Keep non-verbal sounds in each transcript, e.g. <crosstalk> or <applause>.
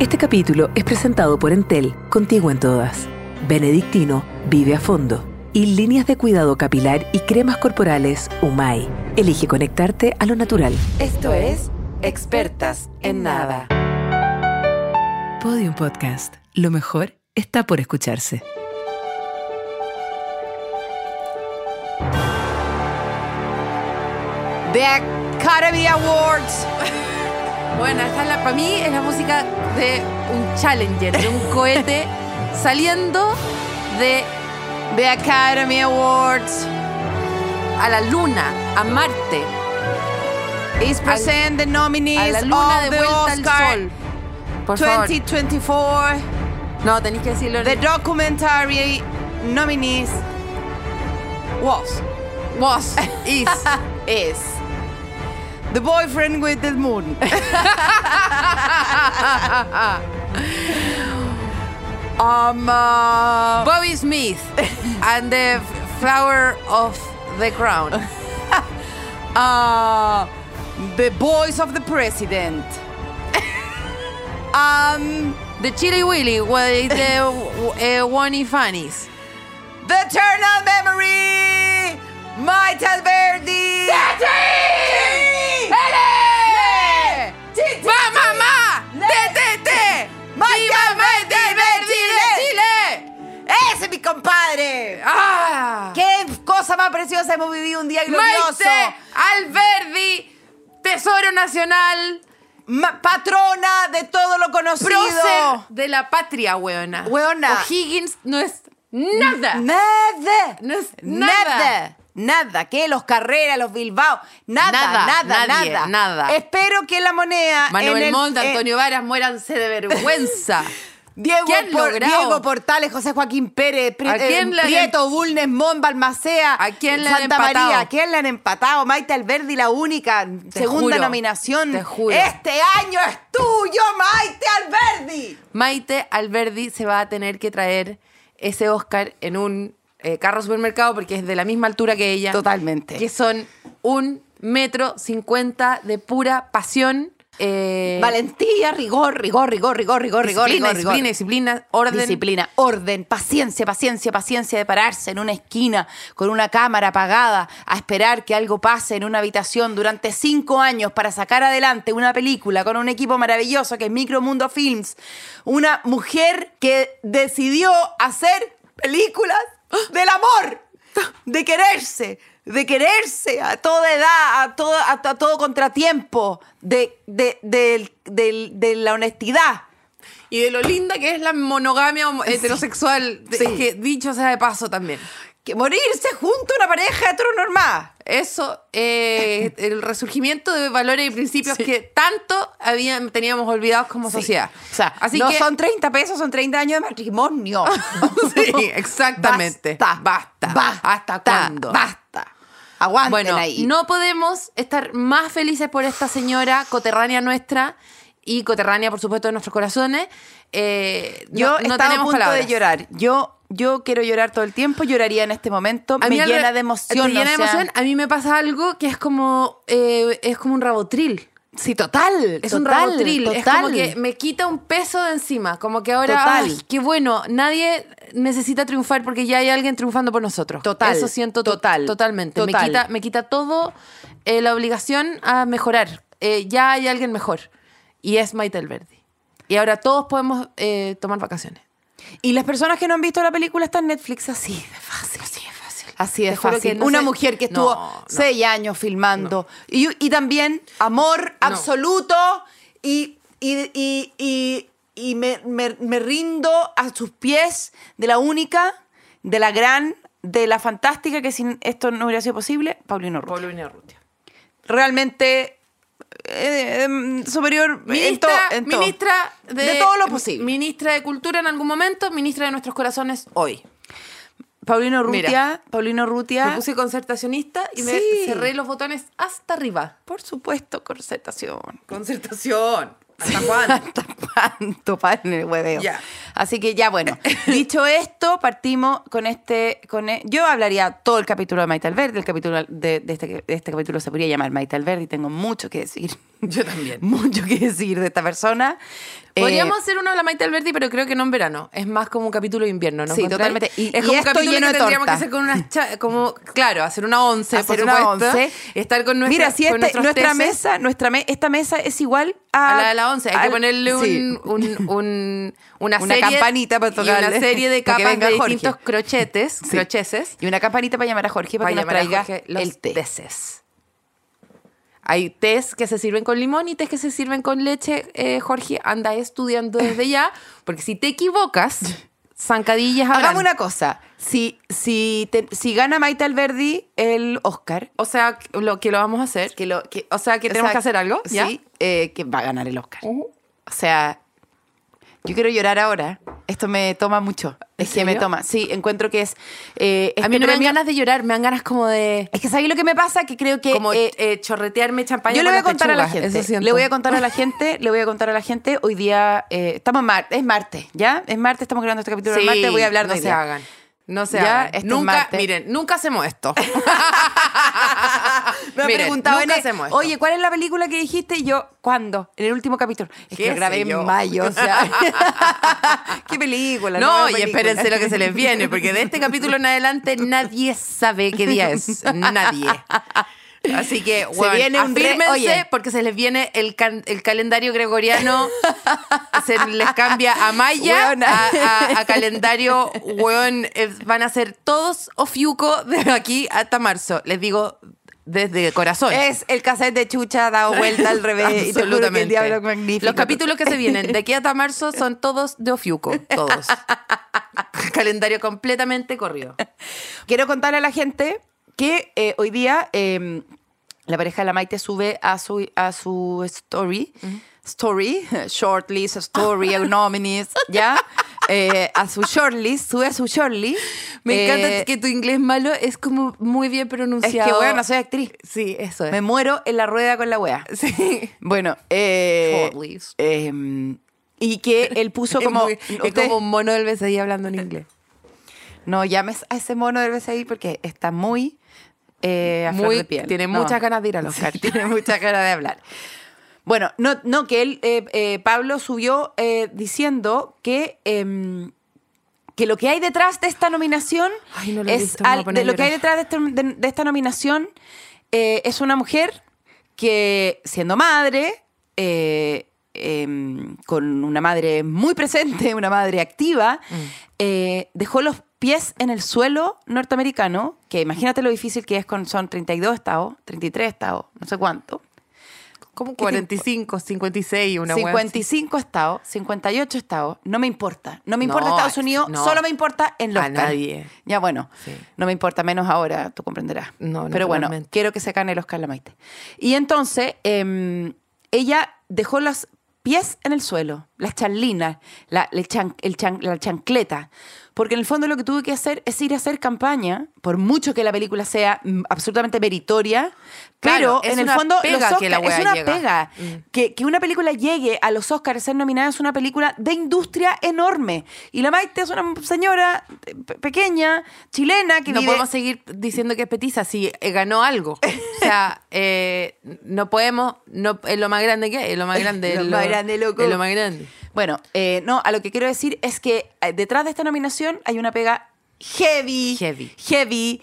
Este capítulo es presentado por Entel, contigo en todas. Benedictino vive a fondo. Y líneas de cuidado capilar y cremas corporales Umay. Elige conectarte a lo natural. Esto es Expertas en Nada. Podium Podcast. Lo mejor está por escucharse. The Academy Awards. Bueno, esta es la, para mí es la música de un Challenger, de un cohete <laughs> saliendo de The Academy Awards. a la luna, a Marte, Is present the nominees a la luna de of the vuelta al Oscar sol. Por favor. 2024. No, tenéis que decirlo. The documentary nominees was was, <laughs> is. is The Boyfriend with the Moon. <laughs> um, uh, Bobby Smith <laughs> and the flower of the crown. <laughs> uh, The Boys of the President. um, The Chili Willy with the uh, one funnies. The Eternal Memory. Michael Verdi. ¡Va, mamá! ¡Detete! ¡Viva Maite Verdi de Chile! ¡Ese es mi compadre! ¡Ah! ¡Qué cosa más preciosa hemos vivido un día glorioso! Maite Alberdi, Tesoro Nacional, Ma- patrona de todo lo conocido. prócer de la patria, weona. Weona. O'Higgins no es nada. Nada. No es nada. Nada. Nada. ¿Qué? Los Carreras, los Bilbao. Nada, Nada, nada, nadie, nada. nada. Espero que la moneda. Manuel Montt, eh, Antonio Varas, muéranse de vergüenza. <laughs> Diego, ¿Qué han Por-? Diego Portales, José Joaquín Pérez, Pri- ¿A quién eh, han Prieto, Bulnes, Mon, Balmacea, ¿A quién le han Santa empatado? María, ¿a quién le han empatado? Maite Alberdi, la única, segunda juro, nominación. te juro. Este año es tuyo, Maite Alberdi. Maite Alberdi se va a tener que traer ese Oscar en un eh, carro supermercado porque es de la misma altura que ella. Totalmente. Que son un metro cincuenta de pura pasión. eh, Valentía, rigor, rigor, rigor, rigor, rigor, rigor, disciplina, rigor, rigor. disciplina, disciplina, orden. Disciplina, orden, paciencia, paciencia, paciencia de pararse en una esquina con una cámara apagada a esperar que algo pase en una habitación durante cinco años para sacar adelante una película con un equipo maravilloso que es Micromundo Films. Una mujer que decidió hacer películas del amor, de quererse, de quererse a toda edad, a todo, a, todo contratiempo, de, de, del- de la honestidad. Y de lo linda que es la monogamia heterosexual, de- Sí. que dicho sea de paso también. que morirse junto a una pareja heteronormada. Eso, eh, <laughs> el resurgimiento de valores y principios que tanto habían, teníamos olvidados como sociedad. O sea, Así no que, son 30 pesos, son 30 años de matrimonio. <laughs> Sí, exactamente. Basta. Basta. Basta. ¿Hasta cuándo? Basta. Aguanten Bueno, ahí. no podemos estar más felices por esta señora coterránea nuestra y coterránea, por supuesto, de nuestros corazones. Eh, Yo no, no estaba a tenemos punto palabras. de llorar. Yo, yo quiero llorar todo el tiempo, lloraría en este momento. A me mí llena de emoción. llena de o sea, emoción. A mí me pasa algo que es como, eh, es como un rabotril. Sí, total. Es un total, rabotril. Es total. como que me quita un peso de encima. Como que ahora, Total. ay, qué bueno, nadie necesita triunfar porque ya hay alguien triunfando por nosotros. Total, Eso siento to- total, totalmente. total. Me, quita, me quita todo eh, la obligación a mejorar. Eh, ya hay alguien mejor. Y es Maite Alberdi. Y ahora todos podemos eh, tomar vacaciones. Y las personas que no han visto la película está en Netflix así de fácil. Así es fácil. Así de fácil. que no Una sé- mujer que estuvo No, no. seis años filmando. Y, y también amor absoluto y, y, y, y- me, me- me rindo a sus pies de la única, de la gran, de la fantástica, que sin esto no hubiera sido posible, Paulino Rubio. Paulina Urrutia. Realmente eh, eh, superior en Ministra, to- en todo. ministra de, De todo lo posible. Ministra de Cultura en algún momento, ministra de nuestros corazones hoy. Paulino Rutia, Mira. Paulino Rutia. Me puse concertacionista y me cerré los botones hasta arriba. Por supuesto, concertación. Concertación. ¿Hasta cuándo? Hasta cuánto para en el hueveo. Así que ya bueno, dicho esto, partimos con este, con e- yo hablaría todo el capítulo de Maite Alberdi, el capítulo de, de este, de este capítulo se podría llamar Maite Alberdi, tengo mucho que decir. <laughs> Yo también. mucho que decir de esta persona. Eh, Podríamos hacer uno de la Maite Alberti, pero creo que no en verano. Es más como un capítulo de invierno, ¿no? Sí, totalmente. Y- es y como un capítulo lleno que de tendríamos torta. que hacer con unas cha- como claro, hacer una once, hacer por una supuesto. once. Estar con nuestra, Mira, si este- nuestra teces mesa, nuestra me- esta mesa es igual a, a la de la once. Hay que ponerle un, sí. un- un- una, <laughs> Una serie, campanita para y tocarle, una serie de <laughs> capas de distintos crochetes, crocheses Y una campanita para llamar a Jorge para, para que nos llamar a traiga el teces. Hay tés que se sirven con limón y tés que se sirven con leche. Eh, Jorge, anda estudiando desde ya, porque si te equivocas, zancadillas habrán. Hagamos una cosa. Si, si, te- si gana Maite Alberdi el Oscar, O sea, lo que lo vamos a hacer. que lo, que, O sea, que tenemos que hacer algo, ¿ya? Sí, eh, que va a ganar el Oscar. O sea, yo quiero llorar ahora. Esto me toma mucho. ¿En Es que me toma. Sí, encuentro que es. eh, A mí no me dan ganas de llorar, me dan ganas como de. Es que ¿sabes lo que me pasa? Que creo que. como eh, eh, chorretearme champaña. yo le voy a contar a la gente. Le voy a contar a la gente, le voy a contar a la gente. Hoy día, eh, estamos en martes, es martes, ¿ya? Es martes, estamos grabando este capítulo Sí, martes, voy a hablar de no se día. hagan. No se Ya, hagan. esto es Nunca, miren, nunca hacemos esto. <laughs> <laughs> Me han Miren, preguntado, nunca hacemos esto. oye, ¿cuál es la película que dijiste? Y yo, ¿cuándo? En el último capítulo. Es ¿Qué que lo grabé en mayo, o sea. <laughs> ¿Qué película? No, y película. espérense lo que se les viene, porque de este capítulo en adelante nadie sabe qué día es. Nadie. Así que, Se weón, viene un re- afírmense oye. porque se les viene el, can- el calendario gregoriano, se les cambia a Maya, a, a- a calendario, weón, eh, van a ser todos ofiuco de aquí hasta marzo. Les digo desde corazón. Es el cassette de Chucha dado vuelta al revés. y te juro que el diablo es magnífico. Los capítulos que se vienen de aquí hasta marzo son todos de Ofiuco, todos. <laughs> Calendario completamente corrido. Quiero contarle a la gente que eh, hoy día eh, la pareja de la Maite sube a su, a su story, story, <laughs> shortlist, story, nominees, ¿ya? <laughs> Eh, a su shortlist, sube a su shortlist. Me Eh, encanta que tu inglés malo es como muy bien Es pronunciado. que, bueno, soy actriz. Sí, eso es. Me muero en la rueda con la wea. Sí. Bueno, eh, Shortlist. eh, y que él puso <laughs> Es como... muy- es como un mono del BCI hablando en inglés. No llames a ese mono del BCI porque está muy eh, a flor Muy- de piel. tiene No. muchas ganas de ir al <laughs> Oscar. Sí, tiene muchas ganas de hablar. Bueno, no, no que él, eh, eh, Pablo subió diciendo que, em, que lo que hay detrás de esta nominación Ay, no lo he es visto, al- de lo que hay detrás de, este- de- de esta nominación es una mujer que siendo madre eh, em, con una madre muy presente, una madre activa, Mm. eh, dejó los pies en el suelo norteamericano, que imagínate lo difícil que es con, son 32 estados, 33 estados, no sé cuánto. Como 45, 56, una wea así. 55 estados, 58 estados, no me importa. No me No, importa Estados es- Unidos, no. solo me importa en los A nadie. Ya bueno, Sí. no me importa menos ahora, tú comprenderás. No, Pero bueno, quiero que se gane el Oscar la Maite. Y entonces, em, ella dejó los pies en el suelo, las charlinas, la, el chan- el chan- la chancleta. Porque en el fondo lo que tuve que hacer es ir a hacer campaña, por mucho que la película sea mm, absolutamente meritoria, Claro, pero en el fondo que la es una llega. pega. Mm. Que, que una película llegue a los Oscars a ser nominada es una película de industria enorme. Y la Maite es una señora eh, pe- pequeña, chilena, que no vive... podemos seguir diciendo que es petiza si eh, ganó algo. <laughs> O sea, eh, no podemos, no, es lo más grande que hay, es lo más <laughs> grande. Lo más grande, loco. Es lo más grande. Bueno, eh, no, a lo que quiero decir es que eh, detrás de esta nominación hay una pega heavy, Heavy. heavy,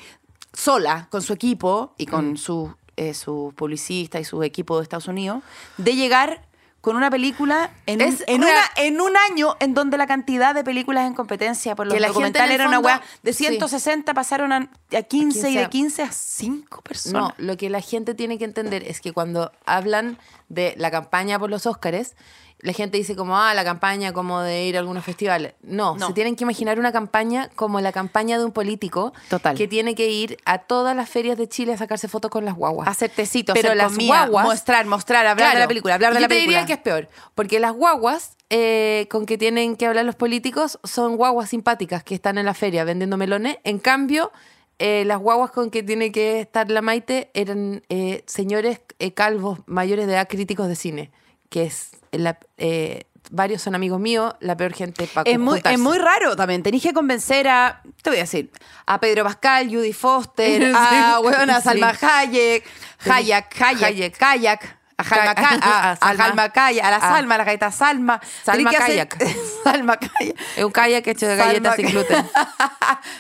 sola, con su equipo y Mm. con su, eh, su publicista y su equipo de Estados Unidos, de llegar con una película en, un, en, una- en un año en donde la cantidad de películas en competencia por los Que la gente en documentales era una fondo- weá de sí. 160 pasaron a, a 15 y de 15 a- 15 a 5 personas. No, lo que la gente tiene que entender es que cuando hablan de la campaña por los Óscares, la gente dice como, ah, la campaña como de ir a algunos festivales. No, No. se tienen que imaginar una campaña como la campaña de un político Total. que tiene que ir a todas las ferias de Chile a sacarse fotos con las guaguas. Hacer tecitos, Pero hacer las comida, guaguas- mostrar, mostrar, hablar de la película, hablar de Yo la te película. diría que es peor, porque las guaguas eh, con que tienen que hablar los políticos son guaguas simpáticas que están en la feria vendiendo melones. En cambio, eh, las guaguas con que tiene que estar la Maite eran eh, señores eh, calvos mayores de edad críticos de cine, que es la- eh, varios son amigos míos, la peor gente para Es muy, es muy raro también. Tenéis que convencer a, te voy a decir, a Pedro Pascal, Judy Foster, <laughs> Sí, a, weón, a sí. Salma Hayek, Hayek, Hayek, Hayek. Kayak, A Ca- a, <laughs> a a Salma. Calla, a la Ah. Salma, a la galleta Salma. Salma Tenés hacer- Kayak. <laughs> Salma Kayak. Es un kayak hecho de galletas sin Salma- gluten.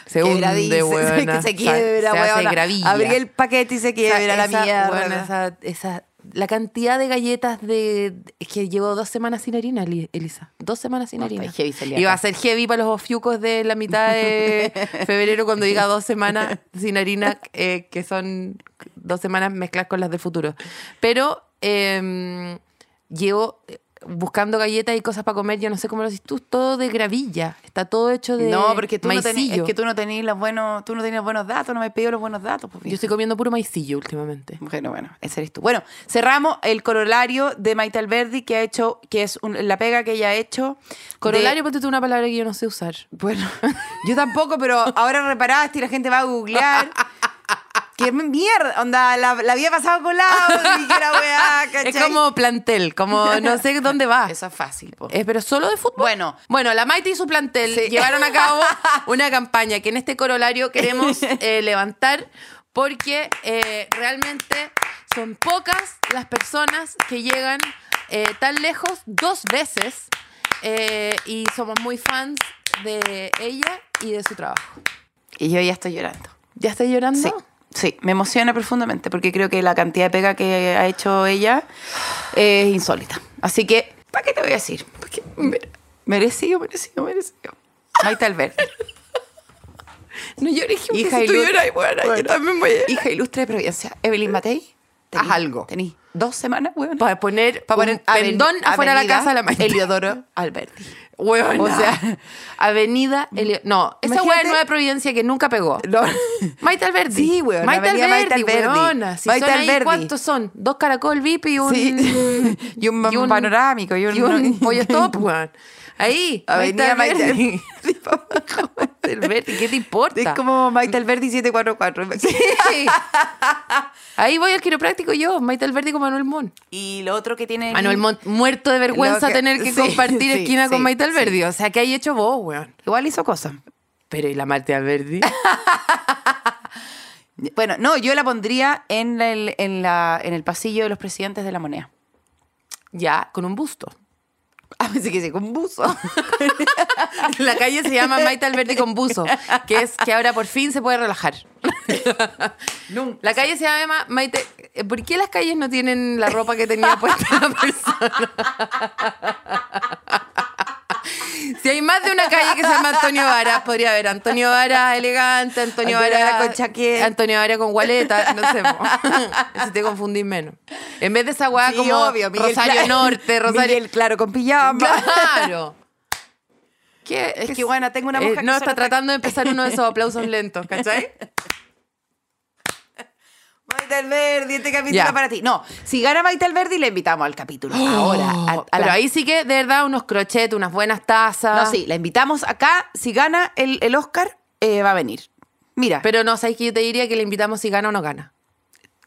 Se hunde, que se quiebra, se hace weona. gravilla. Abrí el paquete y se quiebra la esa- mierda. weona, esa- esa- la cantidad de galletas de es que llevo dos semanas sin harina, Eli- Elisa. Dos semanas sin No, harina. heavy. Y va a ser heavy para los fiucos de la mitad de <laughs> febrero cuando diga dos semanas <laughs> sin harina, eh, que son dos semanas mezcladas con las del futuro. Pero eh, llevo buscando galletas y cosas para comer, yo no sé cómo lo haces tú, todo de gravilla. Está todo hecho de No, porque tú no tenés, maicillo. es que tú no tenés los buenos, tú no tenés los buenos datos, no me has pedido los buenos datos. pues, Yo estoy comiendo puro maicillo últimamente. Bueno, bueno, ese eres tú. Bueno, cerramos el corolario de Maite Alberdi que ha hecho, que es un- la pega que ella ha hecho. de- Corolario, ponte tú una palabra que yo no sé usar. Bueno, <laughs> yo tampoco, pero ahora reparaste y la gente va a googlear. <laughs> ¡Qué mierda! Onda, la, la había pasado colado y que la weá, <laughs> Es ¿cachai? como plantel, como no sé dónde va. Eso es fácil, po. Eh, pero solo de fútbol. Bueno. bueno, la Maite y su plantel Sí. llevaron a cabo <laughs> una campaña que en este corolario queremos eh, levantar porque eh, realmente son pocas las personas que llegan eh, tan lejos dos veces y somos muy fans de ella y de su trabajo. Y yo ya estoy llorando. ¿Ya estás llorando? Sí, sí, me emociona profundamente porque creo que la cantidad de pega que ha hecho ella es insólita. Así que, ¿para qué te voy a decir? Porque mere- merecido, merecido, merecido. Maite Alberti. No llores, Hija si tú lloras, bueno, yo también voy a- Hija ilustre de Providencia. Evelyn Matei. Haz algo. Tení dos semanas, weón. Para poner, Para poner afuera de la casa de la Maite. Eliodoro Alberti. Huevona. O sea, Avenida Elio... No, esa hueá es Nueva Providencia que nunca pegó. No. Maite Alberdi. Sí, weona, Maite Alberdi, weona. Si Maite son ahí, Alberdi. ¿cuántos son? Dos caracol VIP y un... Sí. <laughs> Y un panorámico, y un- <laughs> pollo stop, weón. Ahí, Avenida Maite. Alberdi. Maite Alberdi, <laughs> ¿qué te importa? Es como Maite Alberdi 744. Sí. Ahí voy al quiropráctico yo, Maite Alberdi con Manuel Mon. Y lo otro que tiene. Manuel Mon, muerto de vergüenza que- tener que sí, compartir sí, esquina con Maite Alberdi. O sea, que hay hecho vos, weón. Igual hizo cosas. Pero ¿y la Maite Alberdi? <laughs> Bueno, no, yo la pondría en, el, en, la, en el pasillo de los presidentes de la moneda. ya, con un busto. Ah, pensé que sí, con buzo. <laughs> La calle se llama Maite Alberdi con buzo, que es que ahora por fin se puede relajar. <laughs> Nunca. La calle se llama Maite. eh, ¿Por qué las calles no tienen la ropa que tenía puesta la persona? Si hay más de una calle que se llama Antonio Vara, podría haber Antonio Vara elegante, Antonio, Antonio Vara, Vara con chaqueta. Antonio Vara con gualeta, no sé. Si te confundís menos. En vez de esa weá Sí, como obvio, Rosario Cla- Norte, Rosario. Miguel, claro, con pijama. Claro. <laughs> ¿Qué? Es que, bueno, tengo una Eh, mosca que no, está- tratando de empezar uno de esos aplausos lentos, ¿cachai? Maite Alberdi, este capítulo Ya. es para ti. No, si gana Maite Alberdi, le invitamos al capítulo. Ahora. a- a Pero la- ahí sí que, de verdad, unos crochetes, unas buenas tazas. No, sí, la invitamos acá. Si gana el, el Oscar, eh, va a venir. Mira, Pero no, sabes que yo te diría que le invitamos si gana o no gana.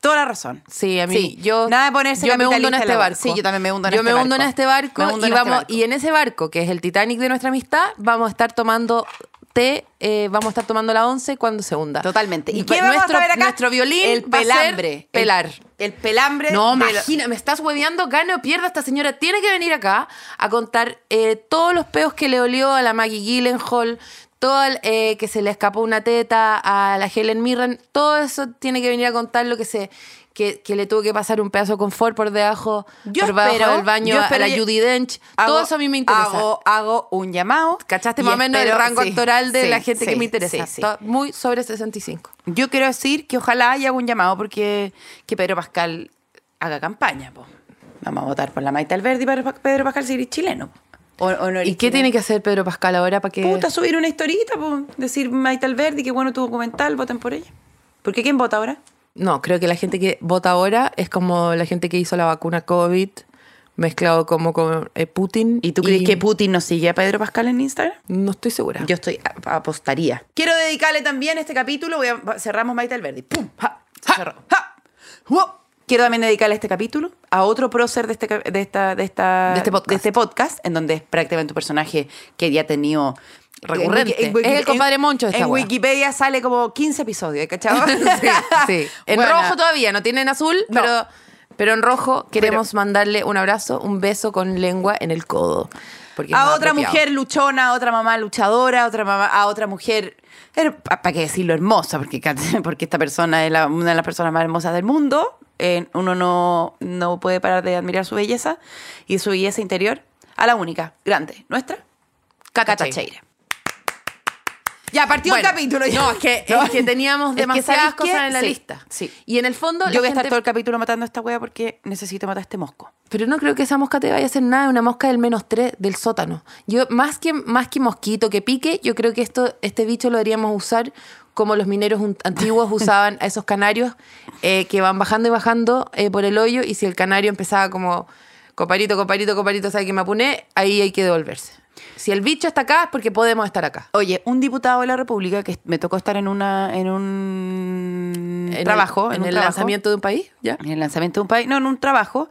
toda la razón. Sí, a mí, Sí, yo, nada de ponerse yo me hundo en este la- barco. Sí, yo también me hundo en yo este me hundo barco. en este barco Me hundo y en este vamos barco. y en ese barco que es el Titanic de nuestra amistad vamos a estar tomando té, eh, vamos a estar tomando la once cuando se hunda. Totalmente. ¿Y Y qué vamos nuestro, a ver acá? Nuestro violín el va a ser pelambre. pelar. El, el pelambre. No, imagina, me estás hueveando, gane o pierda, esta señora tiene que venir acá a contar eh, todos los peos que le olió a la Maggie Gyllenhaal, todo el, eh, que se le escapó una teta a la Helen Mirren, todo eso tiene que venir a contar lo que se que, que le tuvo que pasar un pedazo de confort por debajo, Yo por debajo espero- del baño yo a espero la que- Judy Dench. Hago- todo eso a mí me interesa. Hago, hago un llamado. ¿Cachaste más o menos el rango sí, actoral de sí, la gente que sí, me interesa? Está muy sobre 65. Yo quiero decir que ojalá haya un llamado porque que Pedro Pascal haga campaña. po. Vamos a votar por la Maite Alberdi para Pedro Pascal eres chileno. O, o no ¿Y qué tiene que hacer Pedro Pascal ahora para que...? Puta, subir una historita, po. decir Maite Alberdi, qué bueno tu documental, voten por ella. ¿Por qué quién vota ahora? No, creo que la gente que vota ahora es como la gente que hizo la vacuna COVID mezclado como con eh, Putin. ¿Y tú crees que Putin nos sigue a Pedro Pascal en Instagram? No estoy segura. Yo estoy apostaría. Quiero dedicarle también este capítulo. Voy a, cerramos Maite Alberdi. ¡Pum! ¡Ja! Cerró. ¡Ja! ¡Wow! Quiero también dedicarle este capítulo a otro prócer de este, de esta, de esta, De este podcast. podcast, en donde es prácticamente un personaje que ya ha tenido Recurrente. en Es el compadre Moncho de En. Wikipedia sale como 15 episodios, ¿cachai? <laughs> sí, sí. <laughs> En Bueno. rojo todavía, no tienen azul, No. pero Pero en rojo queremos mandarle un abrazo, un beso con lengua en el codo. Porque a otra apropiado. mujer luchona, a otra mamá luchadora, a otra mamá, a otra mujer, para qué decirlo, hermosa, porque, <laughs> porque esta persona es la- una de las personas más hermosas del mundo. Eh, uno no, no puede parar de admirar su belleza y su belleza interior. A la única, grande, nuestra, Cata Cheire. Cheire. Ya, partió Bueno, el capítulo. ya. No, es que, No. <laughs> es que teníamos demasiadas cosas en la Sí, lista. sí. Y en el fondo, Yo voy a estar todo el capítulo matando a esta wea porque necesito matar a este mosco. Pero no creo que esa mosca te vaya a hacer nada, una mosca del menos 3 del sótano. Yo, más que, más que mosquito que pique, yo creo que esto, este bicho lo deberíamos usar como los mineros un- antiguos <laughs> usaban a esos canarios eh, que van bajando y bajando eh, por el hoyo y si el canario empezaba como coparito, coparito, coparito, ¿sabe que me apuné? Ahí hay que devolverse. Si el bicho está acá es porque podemos estar acá. Oye, un diputado de la República que me tocó estar en una en un En el- trabajo, en, un el trabajo, lanzamiento de un país, ¿ya? en el lanzamiento de un país, no, en un trabajo,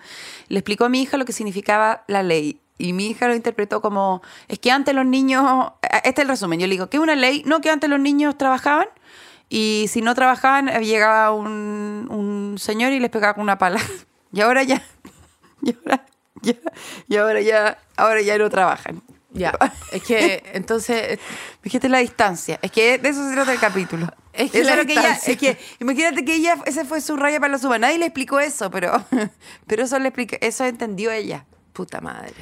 le explicó a mi hija lo que significaba la ley. Y mi hija lo interpretó como, es que antes los niños, este es el resumen, yo le digo, ¿qué es una ley? No, que antes los niños trabajaban y si no trabajaban eh, llegaba un, un señor y les pegaba con una pala. <laughs> Y ahora ya, <laughs> y ahora ya, y ahora ya, ahora ya no trabajan. Ya. Es que entonces Fíjate la distancia. Es que de eso se trata el capítulo. Es que Eso la lo que ella, es que imagínate que ella, ese fue su raya para la suma. Nadie le explicó eso, pero, <laughs> pero eso le explica, eso entendió ella. Puta madre.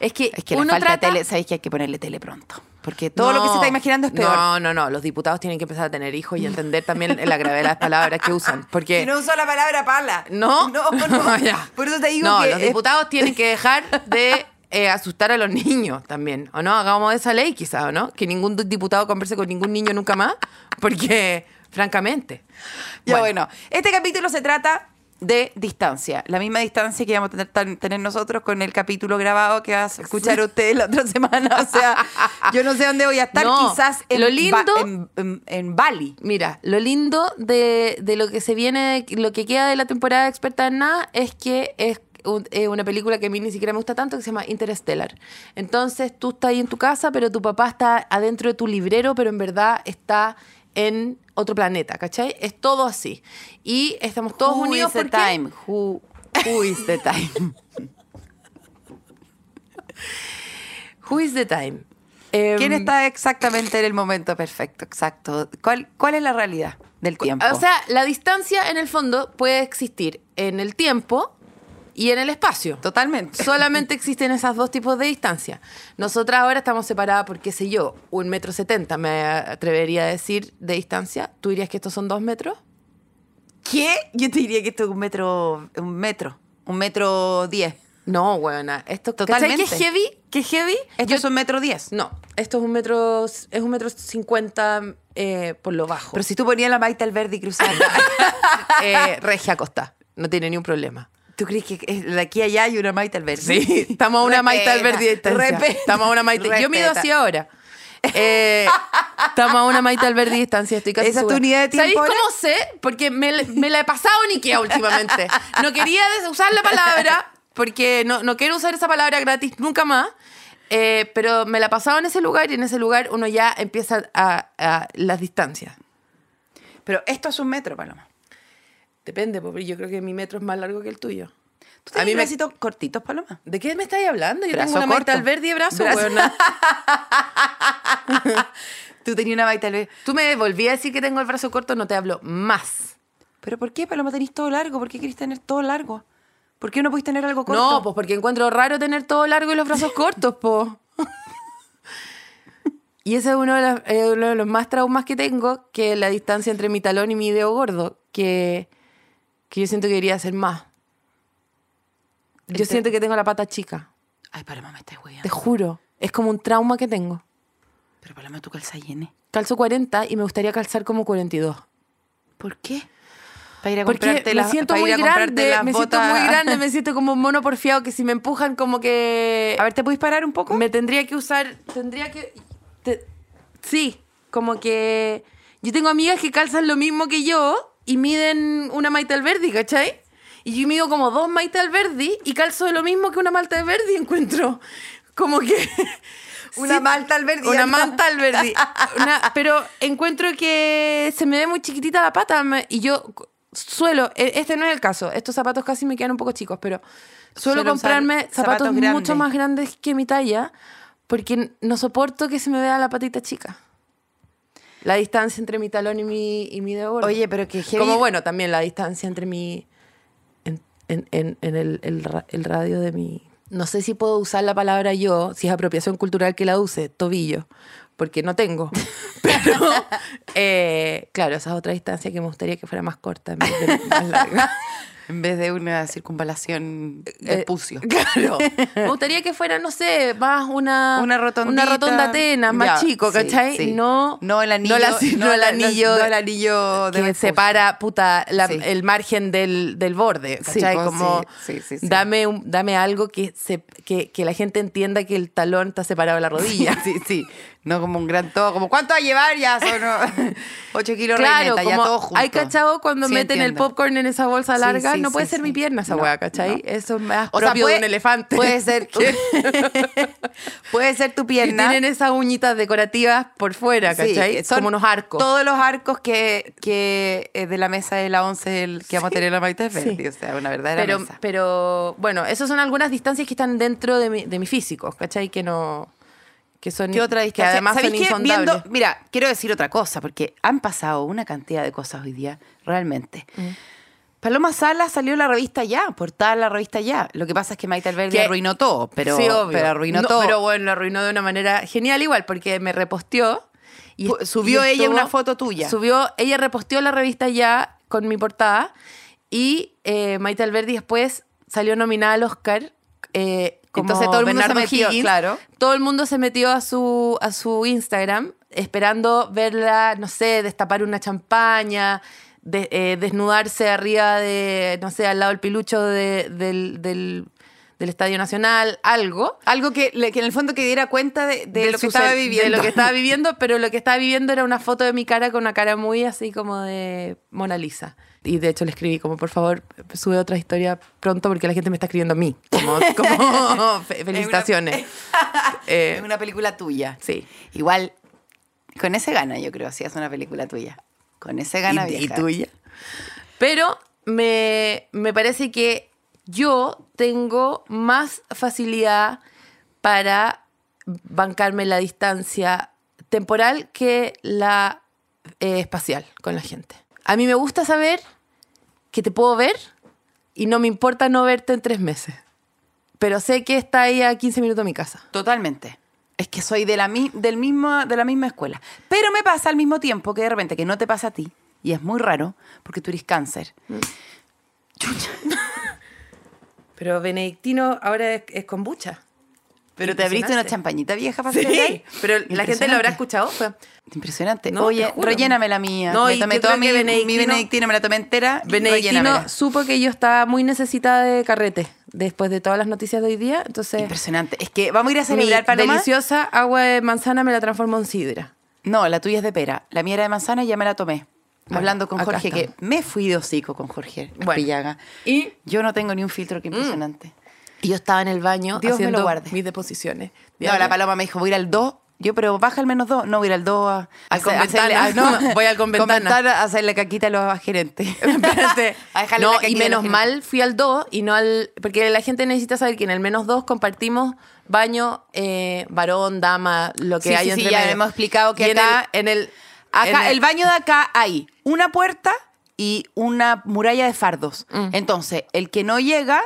Es que, Es que le uno falta trata... tele, sabéis que hay que ponerle tele pronto. Porque todo lo que se está imaginando es peor. No, no, no. Los diputados tienen que empezar a tener hijos y entender también la gravedad de las <laughs> palabras que usan. Porque. Y no usó la palabra pala. No, no, <laughs> no. Ya. Por eso te digo no, que los es- diputados tienen que dejar de eh, asustar a los niños también. ¿O no? Hagamos esa ley quizás, ¿o no? Que ningún diputado converse con ningún niño nunca más. Porque, francamente. Ya bueno. este capítulo se trata de distancia. La misma distancia que vamos a tener, tener nosotros con el capítulo grabado que vas a escuchar ustedes la otra semana. O sea, <laughs> yo no sé dónde voy a estar. No, quizás en, lo lindo- en, en- en Bali. Mira, lo lindo de, de lo que se viene, lo que queda de la temporada de experta en nada es que es un- eh, una película que a mí ni siquiera me gusta tanto que se llama Interstellar. Entonces tú estás ahí en tu casa, pero tu papá está adentro de tu librero, pero en verdad está en otro planeta, ¿cachai? Es todo así. Y estamos todos Who unidos is the porque... time? Who, who is the time? <laughs> Who is the time? Em, ¿Quién está exactamente en el momento perfecto? Exacto. ¿Cuál, cuál es la realidad del tiempo? O sea, la distancia en el fondo puede existir en el tiempo y en el espacio. totalmente. Solamente existen esos dos tipos de distancia. Nosotras ahora estamos separadas por, qué sé yo, un metro setenta, me atrevería a decir, de distancia. ¿Tú dirías que estos son dos metros? ¿Qué? Yo te diría que esto es un metro, un metro, un metro diez. No, buena. Esto, Totalmente. ¿cachai que heavy? ¿Qué heavy? Esto Yo- es un metro diez. No, esto es un metro, es un metro cincuenta eh, por lo bajo. Pero si tú ponías la maita al verde y cruzabas, <laughs> Eh, regia costa, no tiene ni un problema. ¿Tú crees que de aquí a allá hay una maita al verde? Sí, <laughs> estamos a una maita al verde de distancia. Estamos a una maita. Yo mido así ahora. Eh, estamos a una maita al verde de distancia. Estoy casi ¿Esa es tu unidad de tiempo ¿Sabéis cómo sé? Porque me, me la he pasado niquea últimamente. No quería usar la palabra porque no, no quiero usar esa palabra gratis nunca más. Eh, pero me la he pasado en ese lugar y en ese lugar uno ya empieza a, a las distancias. Pero esto es un metro, Paloma. Depende, porque yo creo que mi metro es más largo que el tuyo. ¿Tú tienes A mí me- bracitos cortitos, Paloma? ¿De qué me estáis hablando? Yo Brazo tengo una corto. al verde y brazo, Brazo-. <laughs> Tú tenías una maita al verde. Tú me volví a decir que tengo el brazo corto, no te hablo más. ¿Pero por qué, Paloma, tenés todo largo? ¿Por qué querés tener todo largo? ¿Por qué no podés tener algo corto? No, pues porque encuentro raro tener todo largo y los brazos <laughs> cortos, po. Y ese es uno de, los, eh, uno de los más traumas que tengo, que es la distancia entre mi talón y mi dedo gordo, que, que yo siento que debería ser más. Yo siento que tengo la pata chica, Ay, Paloma, me estás te hueando. juro. Es como un trauma que tengo. Pero Paloma, tú calzas llene. Calzo 40 y me gustaría calzar como 42. ¿Por qué? Para ir a Porque me siento muy grande, me siento botas. muy grande, <laughs> me siento como un mono porfiado que si me empujan como que... A ver, ¿te puedes parar un poco? Me tendría que usar, tendría que... te- sí, como que... Yo tengo amigas que calzan lo mismo que yo y miden una Maite Alberdi, ¿cachai? Y yo mido como dos Maite Alberdi y calzo lo mismo que una Malta Alberdi, <laughs> encuentro. Como que... <laughs> Una Sí, malta Alberdi. Una <laughs> manta Alberdi. Una- pero encuentro que se me ve muy chiquitita la pata y yo suelo, e- este no es el caso, estos zapatos casi me quedan un poco chicos, pero suelo Suelo comprarme zapatos, zapatos mucho más grandes que mi talla porque no soporto que se me vea la patita chica. La distancia entre mi talón y mi, y mi dedo. Oye, pero que heavy- Como bueno, también la distancia entre mi. en, en- en- en el, el ra- el radio de mi. No sé si puedo usar la palabra yo, si es apropiación cultural que la use, tobillo, porque no tengo. <laughs> Pero, eh, claro, esa es otra distancia que me gustaría que fuera más corta en vez de más larga. <laughs> En vez de una circunvalación de Eh, pucio. Claro. <laughs> Me gustaría que fuera, no sé, más una, Una rotondita. una rotonda Atenas, más Ya, chico, ¿cachai? sí. No, No el anillo. No, la- no el anillo. no el anillo de que separa, puta, la- Sí. el margen del, del borde, ¿cachai? pues, Como, sí, sí, sí, sí. Dame, un- dame algo que, se, que, que la gente entienda que el talón está separado de la rodilla. <laughs> Sí, sí. No como un gran todo. Como, ¿cuánto va a llevar? Ya son <laughs> 8 kilos Claro, reineta, ya todo junto. hay cachado cuando Sí, meten el popcorn en esa bolsa Sí, larga, sí, no puede sí, ser mi pierna esa No, weá, ¿cachai? no. Eso es más O sea, propio puede- de un elefante. Puede ser <laughs> <laughs> puede ser tu pierna. tienen esas uñitas decorativas por fuera, ¿cachai? son Como unos arcos. Todos los arcos que, que eh, de la mesa de la 11 el, que vamos a tener en la Maite Sí. Verdi. O sea, una verdadera pero, mesa. pero bueno, esas son algunas distancias que están dentro de mi, de mi físico, ¿cachai? Que no. Que son. ¿Qué otra Que además son insondables. Viendo- mira, quiero decir otra cosa, porque han pasado una cantidad de cosas hoy día, realmente. Mm. Paloma Sala salió la revista Ya, portada la revista Ya. Lo que pasa es que Maite Alberdi arruinó todo, pero, sí, obvio. pero arruinó No, todo. Pero bueno, lo arruinó de una manera genial igual, porque me reposteó. Y subió ella una foto tuya. Subió, ella reposteó la revista ya con mi portada. Y eh, Maite Alberdi después salió nominada al Oscar. eh, como Entonces todo el mundo se metió, Higgins. claro. Todo el mundo se metió a su, a su Instagram esperando verla, no sé, destapar una champaña, de- eh, desnudarse arriba de, no sé, al lado del pilucho de- del, del- del Estadio Nacional, algo. Algo que, que en el fondo que diera cuenta de, de lo que estaba viviendo. De lo que estaba viviendo, pero lo que estaba viviendo era una foto de mi cara con una cara muy así como de Mona Lisa. Y de hecho le escribí como, por favor, sube otra historia pronto porque la gente me está escribiendo a mí. Como, <laughs> como fe- felicitaciones. <laughs> Eh, Es una película tuya. sí. Igual, con ese gana, yo creo, si es una película tuya. Con ese gana ¿Y, tuya? Pero me, me parece que yo tengo más facilidad para bancarme la distancia temporal que la eh, espacial con la gente. A mí me gusta saber que te puedo ver y no me importa no verte en tres meses. Pero sé que está ahí a 15 minutos de mi casa. Totalmente. Es que soy de la, mi- del mismo, de la misma escuela. Pero me pasa al mismo tiempo que de repente, que no te pasa a ti, y es muy raro, porque tú eres cáncer. <laughs> Pero Benedictino ahora es, es kombucha. Pero te abriste una champañita vieja para Sí, celebrar. pero la gente lo habrá escuchado. Fue- Impresionante. No, Oye, relléname la mía. No, me y tomé yo toda creo mi, Benedictino- benedictino, me la tomé entera. Benedictino rellénamela. supo que yo estaba muy necesitada de carrete después de todas las noticias de hoy día. Entonces, Impresionante. Es que vamos a ir a celebrar, Paloma. deliciosa agua de manzana me la transformó en sidra. No, la tuya es de pera. La mía era de manzana y ya me la tomé. Bueno, Hablando con Jorge, que me fui de hocico con Jorge Bueno. Pillaga. Y Yo no tengo ni un filtro, que impresionante. y yo estaba en el baño Dios me lo haciendo guarde. mis deposiciones. No, la paloma me dijo, voy a ir al 2. Yo, pero baja al menos 2. No, voy a ir al 2 a, Al a con hacerle- ventana. a- no, <laughs> Voy al con ventana. ventana a hacerle caquita a los gerentes. <laughs> Espérate. <laughs> A dejarle No, la y menos mal fui al 2 y no al. Porque la gente necesita saber que en el menos 2 compartimos baño, eh, varón, dama, lo que Sí, hay sí, entre sí, ya medio. hemos explicado que Y en acá- el, en el, Acá, en el- el baño de acá hay una puerta y una muralla de fardos. Mm. Entonces, el que no llega,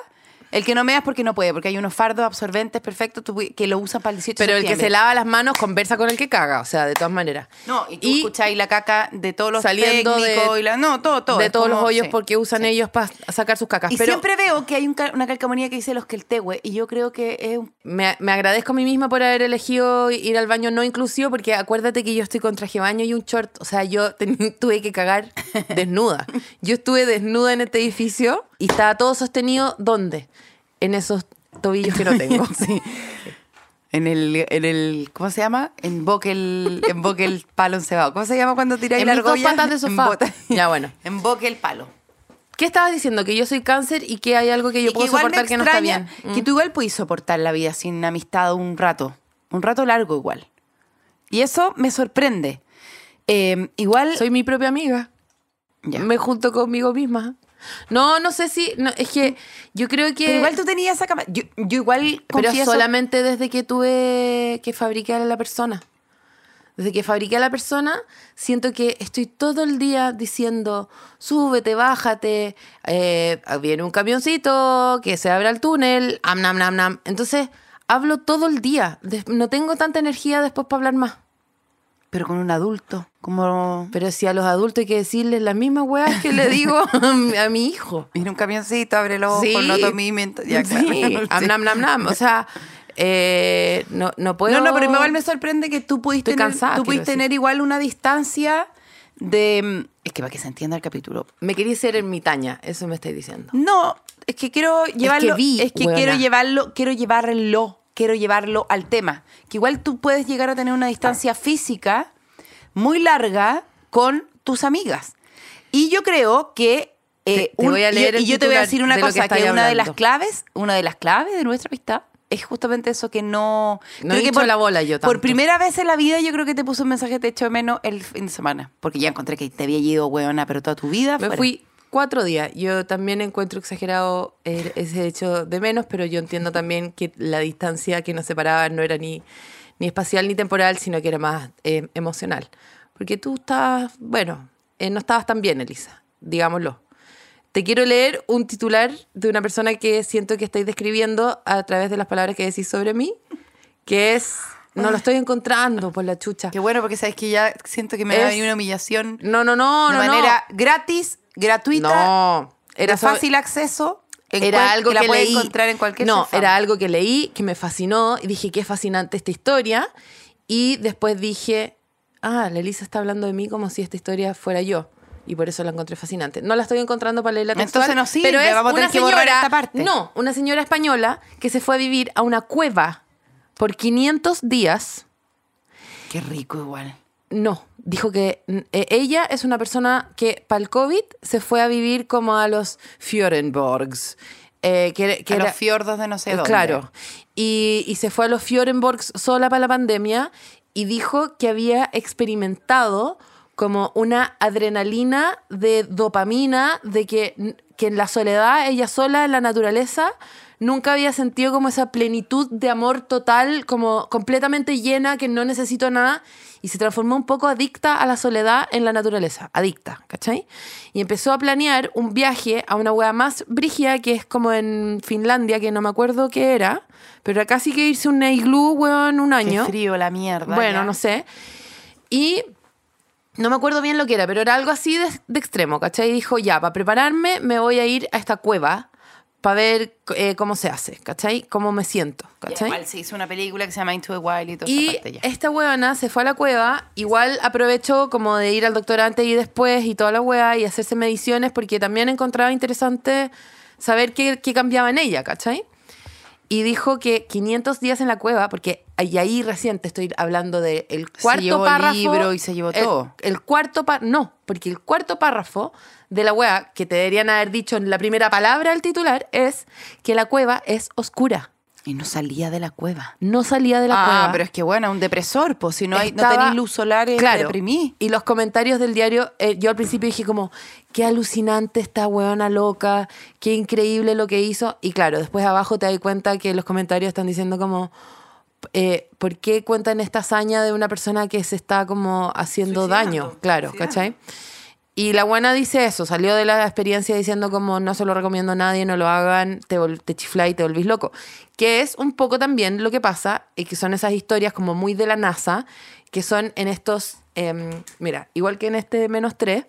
el que no me es porque no puede, porque hay unos fardos absorbentes perfectos que lo usan para el 18 de Pero el que se lava las manos conversa con el que caga, o sea, de todas maneras. No, y tú escucháis la caca de todos los saliendo de- técnicos y la, no, todo, todo. de todos como- los hoyos sí, porque usan sí. ellos para sacar sus cacas. Y Pero siempre veo que hay un una calcamonía que dice los que el tehue, y yo creo que es un... me, me agradezco a mí misma por haber elegido ir al baño no inclusivo porque acuérdate que yo estoy con traje de baño y un short. O sea, yo <laughs> ten- tuve que cagar desnuda. Yo estuve desnuda en este edificio y estaba todo sostenido, ¿dónde? En esos tobillos que no <laughs> tengo. Sí. En el, en el, ¿cómo se llama? En el, en el palo encebado. ¿Cómo se llama cuando tiráis En la argolla? patas de En sofá. bota- <laughs> Ya, bueno. En el palo. ¿Qué estabas diciendo? Que yo soy cáncer y que hay algo que yo Y puedo me soportar que no está bien. Que Mm. tú igual puedes soportar la vida sin amistad un rato. Un rato largo igual. Y eso me sorprende. Eh, igual... Soy mi propia amiga. Ya. me junto conmigo misma. No, no sé si. no, es que yo creo que. Pero igual tú tenías esa cama. Yo, yo igual Pero confieso- solamente desde que tuve que fabricar a la persona. Desde que fabriqué a la persona, siento que estoy todo el día diciendo, súbete, bájate, eh, viene un camioncito, que se abra el túnel, am, nam, nam, nam. Entonces, hablo todo el día. No tengo tanta energía después para hablar más. Pero con un adulto. Como. Pero si a los adultos hay que decirles las mismas weas que le digo <laughs> <laughs> a mi- hijo. Viene un camioncito, abre los ojos, Sí. no miento- Ya, claro. Sí, am, Sí. nam, nam, nam. O sea, eh, no, no puedo... No, no, pero igual me sorprende que tú pudiste, Estoy tener, cansada, tú pudiste tener igual una distancia de... Es que para que se entienda el capítulo. Me quería ser ermitaña, eso me estáis diciendo. No, es que quiero llevarlo... vi, es que huevona. quiero llevarlo, quiero llevarlo, quiero llevarlo al tema. Que igual tú puedes llegar a tener una distancia física muy larga con tus amigas. Y yo creo que... eh, Te- te voy a leer y yo te voy a decir una de que cosa, que, estáis una de las claves, una de las claves de nuestra amistad es justamente eso que no... No creo he que hincho la bola yo Por tanto. primera vez en la vida yo creo que te puse un mensaje te echo de menos el fin de semana. Porque ya encontré que te había ido hueona, pero toda tu vida Me fuera. fui cuatro días. Yo también encuentro exagerado ese hecho de menos, pero yo entiendo también que la distancia que nos separaba no era ni, ni espacial ni temporal, sino que era más eh, emocional. Porque tú estabas, bueno, eh, no estabas tan bien, Elisa, digámoslo. Te quiero leer un titular de una persona que siento que estáis describiendo a través de las palabras que decís sobre mí, que es, no lo estoy encontrando por la chucha. Qué bueno, porque sabes que ya siento que me Es- venir una humillación No, no, no, de no, no. manera gratis, gratuita, No, era sobre- fácil acceso. en era algo que, la leí. encontrar en cualquier No, era algo que leí, que me fascinó y dije qué fascinante esta historia. Y después dije, ah, la Elisa está hablando de mí como si esta historia fuera yo. Y por eso la encontré fascinante. No la estoy encontrando para leerla textual, Entonces no sirve, pero es vamos a tener que borrar esta parte. No, una señora española que se fue a vivir a una cueva por 500 días. Qué rico igual. No, dijo que mm, eh, ella es una persona que para el COVID se fue a vivir como a los Fjorenborgs. eh, que, que a era- los fiordos de no sé dónde. Claro. Y, y se fue a los Fjorenborgs sola para la pandemia y dijo que había experimentado como una adrenalina de dopamina, de que, que en la soledad, ella sola en la naturaleza, nunca había sentido como esa plenitud de amor total, como completamente llena, que no necesito nada, y se transformó un poco adicta a la soledad en la naturaleza, adicta, ¿cachai? Y empezó a planear un viaje a una hueá más brígida, que es como en Finlandia, que no me acuerdo qué era, pero era casi que irse a un iglú, weón, un Qué año. frío la mierda. Bueno, ya. no sé. Y no me acuerdo bien lo que era, pero era algo así de, de extremo, ¿cachai? Y dijo, ya, para prepararme me voy a ir a esta cueva para ver eh, cómo se hace, ¿cachai? Cómo me siento, ¿cachai? Igual se hizo una película que se llama Into the Wild y toda Y esta huevona se fue a la cueva, igual aprovechó como de ir al doctor antes y después y toda la hueá y hacerse mediciones porque también encontraba interesante saber qué, qué cambiaba en ella, ¿cachai? Y dijo que 500 días en la cueva, porque y ahí recién te estoy hablando del el cuarto llevó el párrafo. libro y se llevó el- todo. El, cuarto párrafo, no, porque el cuarto párrafo de la hueá, que te deberían haber dicho en la primera palabra del titular, es que la cueva es oscura. Y no salía de la cueva. No salía de la ah, cueva. pero es que bueno, un depresor, pues si no, hay, no tenéis luz solar, te Claro. deprimí. Y los comentarios del diario, eh, yo al principio dije como, qué alucinante esta weona loca, qué increíble lo que hizo. Y claro, después abajo te das cuenta que los comentarios están diciendo como, eh, ¿por qué cuentan esta hazaña de una persona que se está como haciendo Suicidando, daño? Claro, suicidando. ¿cachai? Y la buena dice eso, salió de la experiencia diciendo como no se lo recomiendo a nadie, no lo hagan, te, te chifla y te volvís loco. Que es un poco también lo que pasa, y que son esas historias como muy de la NASA, que son en estos, em, mira, igual que en este menos 3,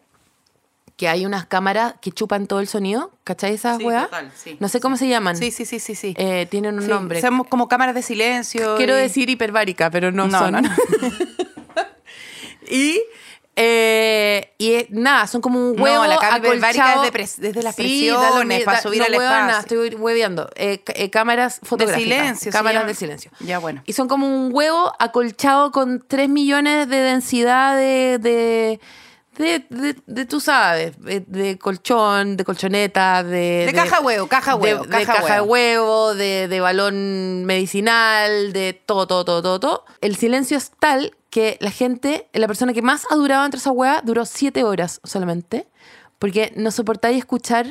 que hay unas cámaras que chupan todo el sonido, ¿cachai esas Sí, weas? total, sí, no sé cómo se llaman. Sí, sí, sí, sí, sí. Eh, tienen un Sí, nombre. Somos como cámaras de silencio. Quiero y- decir hiperbárica, pero no, No, son. no, no. <laughs> y eh, y eh, nada, son como un No, huevo la cámara hiperbárica acolchado. es de pres- desde las presiones, para da- subir no, al espacio. estoy hueveando. Eh, eh, cámaras fotográficas. silencio, se Cámaras de silencio. Ya, bueno. Y son como un huevo acolchado con 3 millones de densidad de... de de, de, de, tú sabes, de, de colchón, de colchoneta, de... De caja huevo, caja huevo, de, caja de huevo. de balón medicinal, de todo, todo, todo, todo, todo. El silencio es tal que la gente, la persona que más ha durado entre esa hueá, duró siete horas solamente, Porque no soportáis escuchar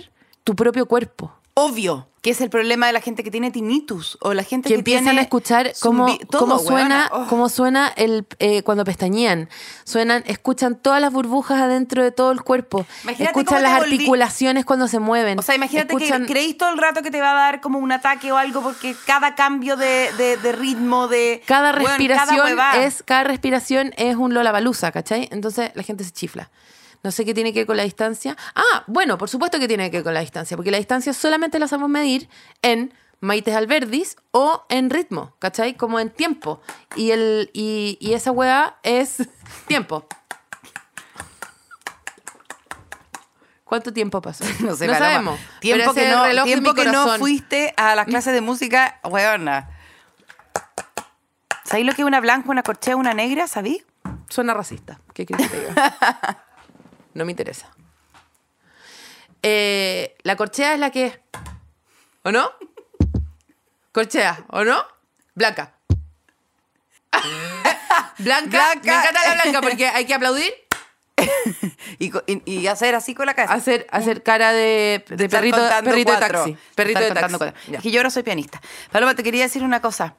tu propio cuerpo. Obvio, que es el problema de la gente que tiene tinnitus o la gente que que, empiezan tiene a escuchar cómo, zumbi- todo, cómo suena. Oh. cómo suena el, eh, cuando pestañean. Suenan, escuchan todas las burbujas adentro de todo el cuerpo. Imagínate escuchan las volví- articulaciones cuando se mueven. O sea, imagínate Escuchan- que creéis todo el rato que te va a dar como un ataque o algo porque cada cambio de, de- de ritmo, de... cada respiración es cada respiración es un Lollapalooza, ¿cachai? Entonces la gente se chifla. No sé qué tiene que ver con la distancia. Ah, bueno, por supuesto que tiene que ver con la distancia, porque la distancia solamente la sabemos medir en maites alberdis o en ritmo, ¿cachai? Como en tiempo. Y, el, y, y esa weá es <laughs> tiempo. ¿Cuánto tiempo pasó? <laughs> No sé, no sabemos. Tiempo que no, tiempo que no fuiste a las clases de música, weona. ¿Sabéis lo que es una blanca, una corchea, una negra? ¿Sabí? Suena racista. ¿Qué quieres que te diga? <laughs> No me interesa. Eh, la corchea es la que. ¿O no? Corchea, ¿o no? Blanca. blanca. <laughs> Blanca. Me encanta la blanca porque hay que aplaudir, <laughs> Y, co- y- y hacer así con la cabeza. hacer, hacer cara de, perrito, perrito de taxi. Perrito de taxi. Es que yo ahora soy pianista. Paloma, te quería decir una cosa.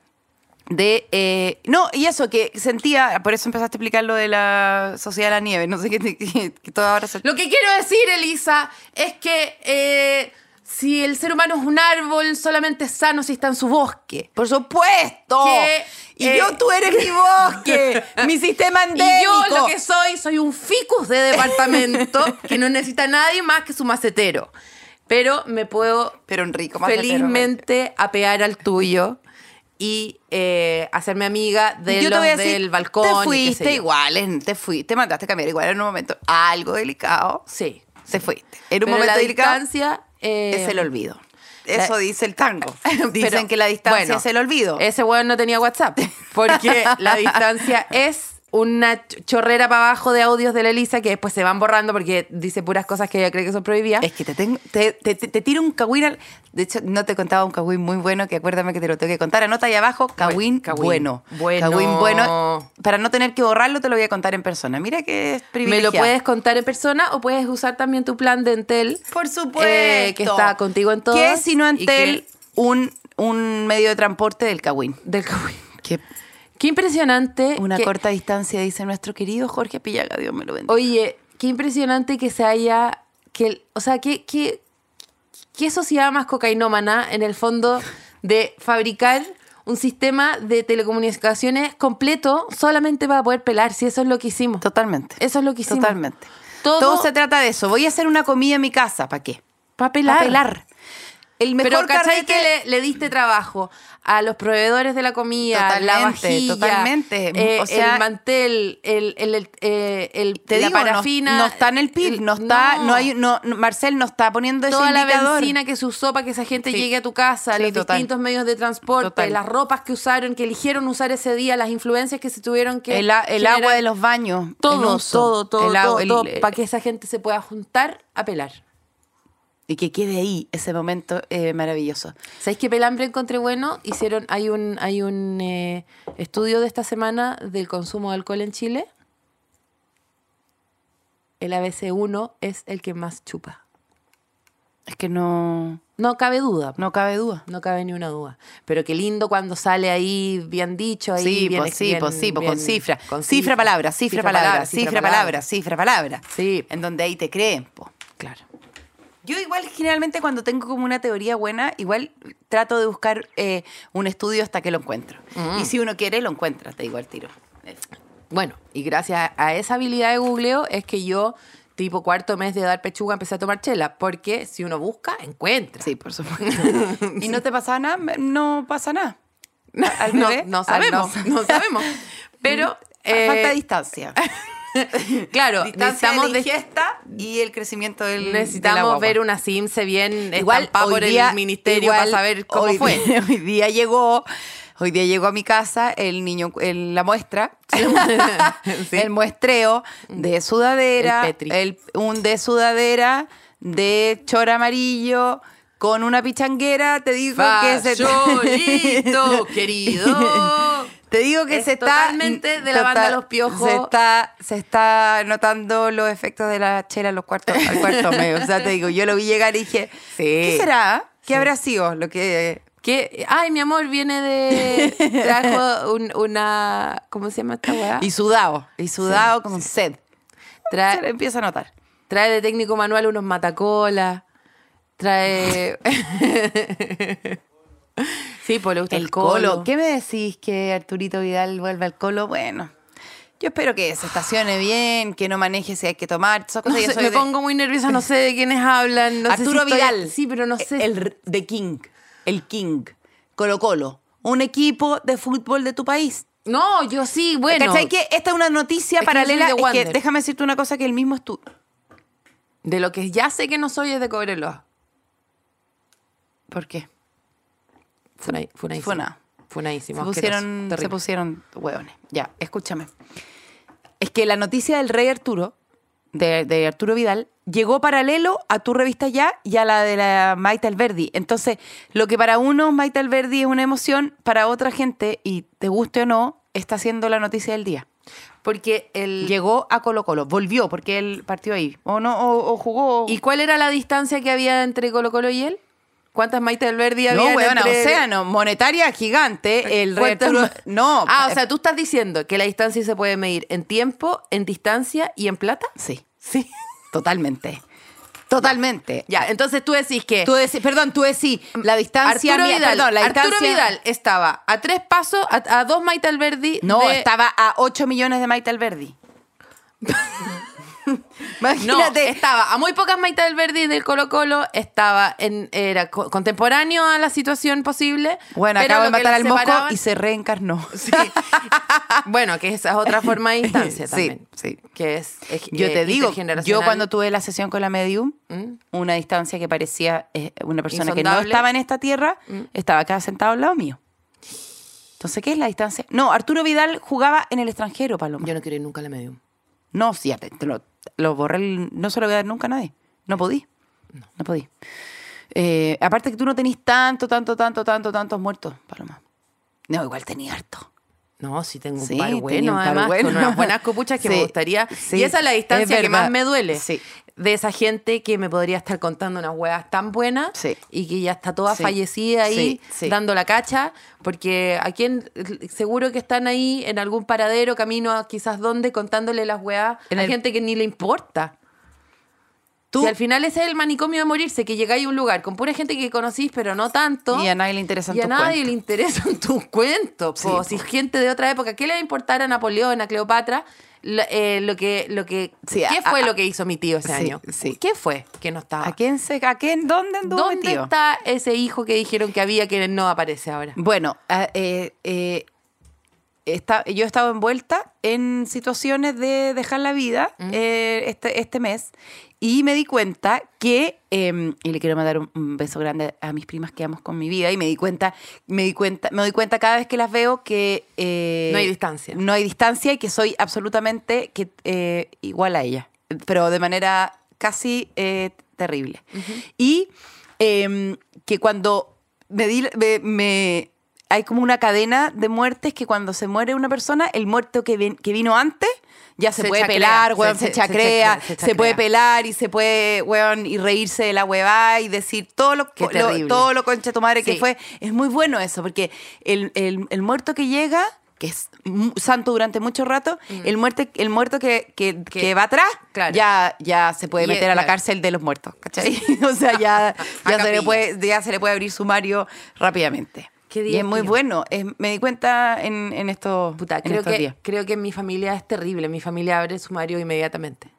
De, eh, no, y eso, que sentía, por eso empezaste a explicar lo de la Sociedad de la Nieve, no sé qué, te- que, que todo ahora se... Lo que quiero decir, Elisa, es que eh, si el ser humano es un árbol, solamente es sano si está en su bosque. Por supuesto. Que, y eh, yo, tú eres mi bosque, <laughs> mi sistema endémico. Y yo lo que soy, soy un ficus de departamento que no necesita nadie más que su macetero. Pero me puedo Pero rico, macetero, felizmente apear al tuyo y eh, hacerme amiga de Yo los decir, del balcón. Te fuiste igual, en- te fuiste, te mandaste a cambiar igual en un momento algo delicado. Sí. Se fuiste. En un Pero momento la delicado distancia eh, es el olvido. la- Eso dice el tango. <laughs> Dicen Pero, que la distancia bueno, es el olvido. Ese weón no tenía WhatsApp. Porque <laughs> la distancia es una ch- chorrera para abajo de audios de la Elisa que después se van borrando porque dice puras cosas que ella cree que son prohibidas. Es que te, tengo, te, te, te- te tiro un cagüín. al- De hecho, no te contaba un cagüín muy bueno que acuérdame que te lo tengo que contar. Anota ahí abajo, cagüín, bueno. Bueno. Cagüín bueno. Para no tener que borrarlo, te lo voy a contar en persona. Mira que es Me privilegiado. lo puedes contar en persona o puedes usar también tu plan de Entel. Por supuesto. eh, que está contigo en todo. ¿Qué es si no Entel un, un medio de transporte del cagüín? Del Cagüín. Que Qué impresionante. una que- corta distancia, dice nuestro querido Jorge Pillaga, Dios me lo bendiga. Oye, qué impresionante que se haya. Que, o sea, qué, qué, qué sociedad más cocainómana en el fondo de fabricar un sistema de telecomunicaciones completo solamente para poder pelar, si eso es lo que hicimos. Totalmente. Eso es lo que hicimos. Totalmente. Todo- Todo, se trata de eso. Voy a hacer una comida en mi casa. ¿Para qué? Para pelar. Para pelar. El mejor Pero ¿cachai carrete- que le, le diste trabajo a los proveedores de la comida, la vajilla, totalmente. eh, O sea, el mantel, el, el, el, eh, Te la digo, no- parafina? no, está en el PIB, no está, no, hay, no, no- Marcel no está poniendo ese toda la indicador. benzina que se usó para que esa gente Sí. llegue a tu casa, Sí, los total. distintos medios de transporte, Total. las ropas que usaron, que eligieron usar ese día, las influencias que se tuvieron que el, el agua de los baños. todo, todo, todo, todo, el- eh, para que esa gente se pueda juntar a pelar. Y que quede ahí ese momento eh, maravilloso. ¿Sabéis qué pelambre encontré bueno? Hicieron, hay un, hay un eh, estudio de esta semana del consumo de alcohol en Chile. El ABC1 es el que más chupa. Es que no, No cabe duda. no cabe duda. No cabe ni una duda. Pero qué lindo cuando sale ahí bien dicho, ahí Sí, bien, pues sí, bien- pues sí, pues con cifra. con cifra, palabra, cifra, palabra, cifra, palabra, cifra, palabra. Sí. En donde ahí te creen, po. Claro. Yo igual generalmente cuando tengo como una teoría buena, igual trato de buscar eh, un estudio hasta que lo encuentro. Mm. Y si uno quiere, lo encuentra, te digo al tiro. Bueno, y gracias a esa habilidad de googleo es que yo, tipo cuarto mes de dar pechuga, empecé a tomar chela. Porque si uno busca, encuentra. Sí, por supuesto. <laughs> ¿Y no te pasa nada? No pasa nada. <laughs> Al No, bebé, no sabemos, no. <laughs> no sabemos. Pero, eh, Falta distancia. <laughs> claro, necesitamos, de ingesta y el crecimiento del necesitamos ver una Simse bien igual estampada por día- el ministerio igual para saber cómo hoy fue. <laughs> hoy día llegó hoy día llegó a mi casa el niño el- la muestra <laughs> Sí. el muestreo de sudadera El el- un de sudadera de chor amarillo con una pichanguera te digo que se querido. Te digo que Es se está. totalmente de la banda Los Piojos. Se está, se está notando los efectos de la chela en los cuartos, al cuarto <laughs> medio. O sea, te digo, yo lo vi llegar y dije, ¿qué será? ¿Qué habrá sido? Lo que. Que, ay, mi amor, viene de. <laughs> Trajo un- una. ¿Cómo se llama esta weá? Y sudado. Y sudado con sed. Se le Trae, empieza a notar. trae de técnico manual unos matacolas. Trae. <laughs> sí, pues le gusta el, El colo. colo. ¿Qué me decís que Arturito Vidal vuelva al colo? Bueno. Yo espero que se estacione bien, que no maneje si hay que tomar. esas No cosas. Yo sé, soy me de- pongo muy nerviosa, no sé de quiénes hablan. No sé si Arturo estoy- Vidal. Sí, pero no sé. El de King. El King. Colo Colo. Un equipo de fútbol de tu país. No, yo sí, bueno. ¿Cachai? Que esta es una noticia Es que yo paralela. de Es que déjame decirte una cosa que el mismo estudio. De lo que ya sé que no soy es de Cobreloa. ¿Por qué? Funadísimo. Funa. Funadísimo. Se pusieron, se pusieron hueones. Ya, escúchame. Es que la noticia del rey Arturo, de, de Arturo Vidal, llegó paralelo a tu revista ya y a la de la Maite Alberdi. Entonces, lo que para uno Maite Alberdi es una emoción, para otra gente, y te guste o no, está siendo la noticia del día. Porque el. Llegó a Colo Colo, volvió porque él partió ahí. O no, o, o jugó. ¿Y cuál era la distancia que había entre Colo Colo y él? ¿Cuántas Maite del Verdi no, había? huevona, entre... océano, monetaria gigante. El rey ¿Cuántas Arturo. ma- No. Ah, eh, o sea, tú estás diciendo que la distancia se puede medir en tiempo, en distancia y en plata. Sí, sí, totalmente. Totalmente. Ya, entonces tú decís que. Tú decís, perdón, tú decís la distancia Arturo mía- Vidal, perdón, la Arturo distancia Vidal estaba a tres pasos, a, a dos Maite Alberdi. No, de- estaba a 8 millones de Maite Alberdi. <laughs> <laughs> No, estaba a muy pocas Maite del Verdi del Colo Colo, estaba en, era co- contemporáneo a la situación posible. bueno, acabo de matar al mosco y se reencarnó. <laughs> Sí. bueno, que esa es otra forma de distancia <laughs> Sí, también. sí. Que es, es- Yo eh, te digo, yo cuando tuve la sesión con la medium, ¿Mm? una distancia que parecía eh, una persona que no. ¿Mm? estaba en esta tierra, estaba acá sentado al lado mío. Entonces, ¿qué es la distancia? No, Arturo Vidal jugaba en el extranjero, Paloma. Yo no quiero ir nunca a la medium. No, sí, te lo, lo borré, el- no se lo voy a dar nunca a nadie. No podí. No, podí. Eh, aparte que tú no tenís tanto, tanto, tanto, tanto, tantos muertos, Paloma. No, igual tenía harto. No, sí tengo un Sí, par bueno, un par además, bueno. con unas buenas <laughs> copuchas que me gustaría. sí, y esa es la distancia es que más me duele. De esa gente que me podría estar contando unas huevas tan buenas y que ya está toda fallecida ahí dando la cacha, porque a quien seguro que están ahí en algún paradero, camino a quizás dónde, contándole las huevas En a el- gente que ni le importa. Tú- Si al final ese es el manicomio de morirse, que llegáis a un lugar con pura gente que conocís, pero no tanto. Y a nadie le interesan Y a nadie cuentos. le interesan tus cuentos. Sí, po. si gente de otra época, ¿qué le va a importar a Napoleón, a Cleopatra? Lo, eh, lo que, lo que, Sí, ¿Qué a- fue a- lo que hizo mi tío ese sí, año? sí. ¿Qué fue que no estaba? ¿A quién se, a quién, dónde anduvo mi ¿Dónde tío? está ese hijo que dijeron que había que no aparece ahora? Bueno, eh, eh, está- yo he estado envuelta en situaciones de dejar la vida eh, este, este mes y me di cuenta que, eh, y le quiero mandar un, beso grande a mis primas que amo con mi vida, y me di cuenta, me di cuenta, me doy cuenta cada vez que las veo que eh, No hay distancia. No hay distancia y que soy absolutamente que, eh, igual a ella, pero de manera casi eh, terrible. Y eh, que cuando me, di- me- me- hay como una cadena de muertes que cuando se muere una persona, el muerto que, ven- que vino antes ya se, Se puede chacrea, pelar, se- weón, se, se- se chacrea, se, puede pelar y se puede, weón, y reírse de la huevada y decir todo lo, lo- todo lo concha tu madre que Sí. fue. Es muy bueno eso, porque el, el- el muerto que llega, que es santo durante mucho rato, el, muerte, el muerto que, que, Mm. Que- va atrás, claro. ya, ya se puede Y, meter a la claro. cárcel de los muertos, ¿cachai? <laughs> o sea, ya, <laughs> ya, se le puede, ya se le puede abrir sumario rápidamente. Qué y es muy bueno. Es- me di cuenta en, en estos, Puta, en creo estos que, días. creo que en mi familia es terrible. Mi familia abre sumario inmediatamente.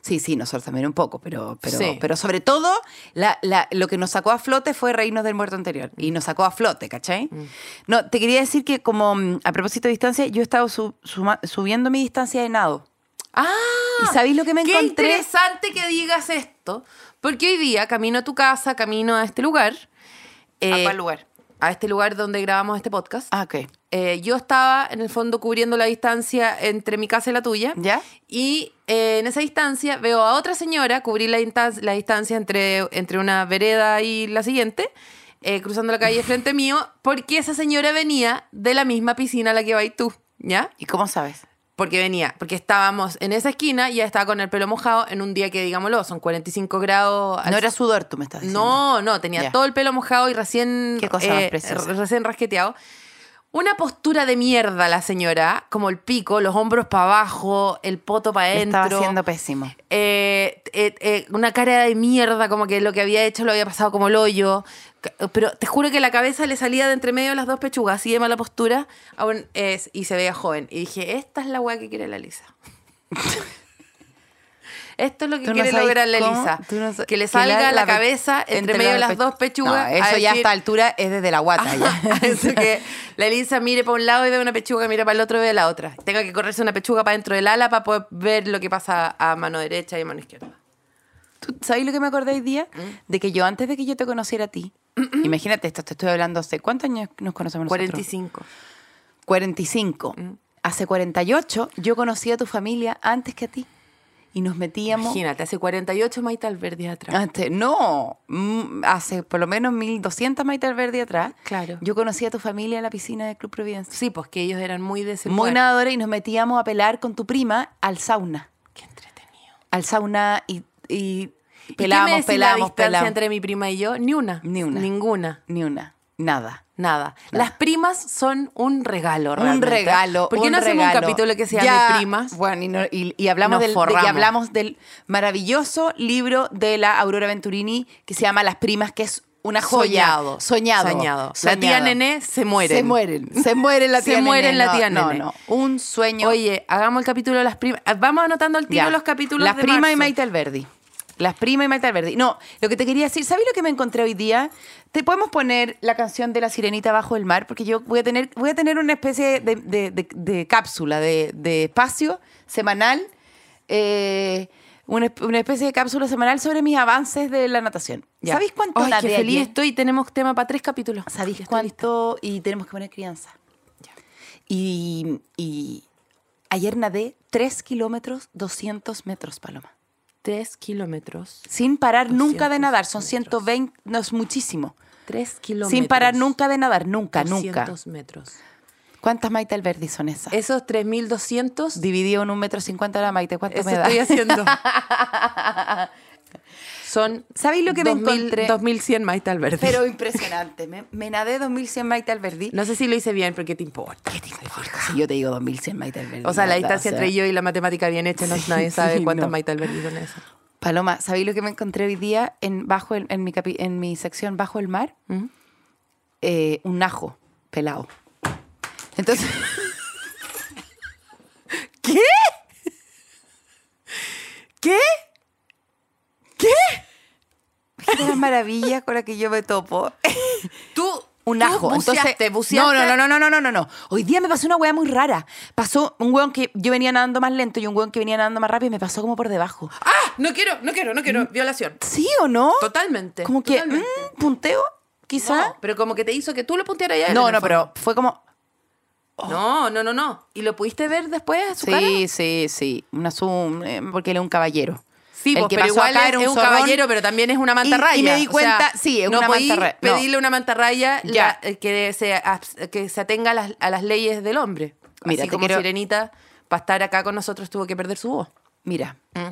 Sí, sí, nosotros también un poco, pero, pero, Sí. pero sobre todo la- la- lo que nos sacó a flote fue reírnos del muerto anterior. Y nos sacó a flote, ¿cachai? Mm. No, te quería decir que como mm, a propósito de distancia, yo he estado suma- subiendo mi distancia de nado. ¡Ah! ¿Y sabéis lo que me Qué encontré? interesante que digas esto, porque hoy día camino a tu casa, camino a este lugar. eh, cuál lugar? A este lugar donde grabamos este podcast. Ah, ok. Eh, yo estaba en el fondo cubriendo la distancia entre mi casa y la tuya. ¿Ya? Y eh, en esa distancia veo a otra señora cubrir la, instan- la distancia entre, entre una vereda y la siguiente. eh, cruzando la calle frente mío, porque esa señora venía de la misma piscina a la que vais tú, ¿ya? ¿Y cómo sabes? Porque venía, porque estábamos en esa esquina y ella estaba con el pelo mojado en un día que, digámoslo, son 45 grados. No era sudor, tú me estás diciendo. No, no, tenía Ya. todo el pelo mojado y recién, Qué cosa r- recién rasqueteado. Una postura de mierda la señora, como el pico, los hombros para abajo, el poto para adentro. estaba haciendo pésimo. Eh, eh, eh, una cara de mierda, como que lo que había hecho lo había pasado como el hoyo. Pero te juro que la cabeza le salía de entre medio de las dos pechugas, así de mala postura, aún es- y se veía joven. Y dije, esta es la weá que quiere la Lisa. <laughs> Esto es lo que no quiere lograr la cómo- Lisa. tú no sa- que le salga la, cabeza entre, medio de las dos pechugas. No, eso a ya a esta altura es desde la guata. ya. <laughs> Eso que la Elisa mire para un lado y ve una pechuga, mira para el otro y ve la otra. Tenga que correrse una pechuga para dentro del ala para poder ver lo que pasa a mano derecha y a mano izquierda. ¿Tú sabes lo que me acordé hoy día? ¿Mm? De que yo antes de que yo te conociera a ti, imagínate esto, te estoy hablando hace cuántos años nos conocemos nosotros? 45. 45. ¿Mm? Hace 48 yo conocí a tu familia antes que a ti. Y nos metíamos... Imagínate, hace 48 Maite Alberdi atrás. Antes, no, mm, hace por lo menos 1200 Maite Alberdi atrás. Claro. Yo conocí a tu familia en la piscina del Club Providencia. Sí, pues que ellos eran muy de ese Muy lugar. nadadores y nos metíamos a pelar con tu prima al sauna. Qué entretenido. Al sauna y, y ¿Y qué me pelábamos, decís la distancia pelábamos. entre mi prima y yo? Ni una. Ni una. Ninguna. Ni una, nada. Nada. Las primas son un regalo, Un realmente. regalo. ¿Por qué un no hacemos un capítulo que se llame Ya, Primas? Bueno, y, no- y- y hablamos del, de- y hablamos del maravilloso libro de la Aurora Venturini que se llama Las Primas, que es una joya. Soñado. Soñado. Soñado. La tía. Nené se mueren. Se mueren. Se mueren la <laughs> Se tía mueren Nené. la tía no, Nené. No, no. Un sueño. Oye, hagamos el capítulo de las primas. Vamos anotando al tiro Ya. los capítulos Las de primas y. Maite Alberdi. Las primas y Maite Alberdi. No, lo que te quería decir, ¿sabes lo que me encontré hoy día? Te podemos poner la canción de la sirenita bajo el mar, porque yo voy a tener, voy a tener una especie de, de- de- de cápsula, de, espacio semanal, eh, una, esp- una especie de cápsula semanal sobre mis avances de la natación. Ya. ¿Sabéis cuánto Ay, qué feliz ayer? estoy. Tenemos tema para tres capítulos. ¿Sabéis cuánto? Y tenemos que poner crianza. Y, y ayer nadé 3 kilómetros, 200 metros, Paloma. Tres kilómetros. Sin parar nunca de 200 nadar. Son metros. 120, no es muchísimo. Tres kilómetros. Sin parar nunca de nadar, nunca, nunca. 200 metros. ¿Cuántas Maite Alberdi son esas? Esos 3.200, Dividido en un metro cincuenta la Maite, ¿cuánto eso me da? estoy haciendo. <laughs> Son ¿Sabéis lo que me 2000 encontré? 2100 Maite Alberdi. Pero <laughs> impresionante. Me, me nadé 2100 Maite Alberdi. no sé si lo hice bien, porque te importa. ¿Qué te importa si yo te digo 2100 Maite Alberdi? O sea, la distancia O sea, entre yo y la matemática bien hecha, no, Sí, nadie sabe cuántas no. Maite Alberdi son esas. Paloma, ¿sabéis lo que me encontré hoy día en, bajo el- en, mi, capi- en mi sección Bajo el Mar? Eh, un ajo pelado. Entonces... <laughs> ¿Qué? ¿Qué? ¿Qué? Fíjate las maravillas con las que yo me topo. <laughs> Tú, un ajo. buceaste, Entonces, buceaste. No, no, no, no, no, no, no, no. Hoy día me pasó una weá muy rara. Pasó un weón que yo venía nadando más lento y un weón que venía nadando más rápido y me pasó como por debajo. ¡Ah! No quiero, no quiero, no quiero. Violación. ¿Sí o no? Totalmente. Como que, totalmente. mm, punteo, quizá. No, pero como que te hizo que tú lo puntearas ya. No, no, pero fue como... fondo. No, no, no, no. ¿Y lo pudiste ver después a su Sí, cara? sí, sí. Una zoom, eh, porque él es un caballero. Sí, El que pero pasó igual acá es, era un es un zorrón. caballero, pero también es una mantarraya. y me di O cuenta, sea, sí, es no una podí mantarraya. No. pedirle a una mantarraya Ya. eh, que, se, que se atenga a las, a las leyes del hombre. Mira, Así te como quiero- Sirenita, para estar acá con nosotros, tuvo que perder su voz. Mira. Mm.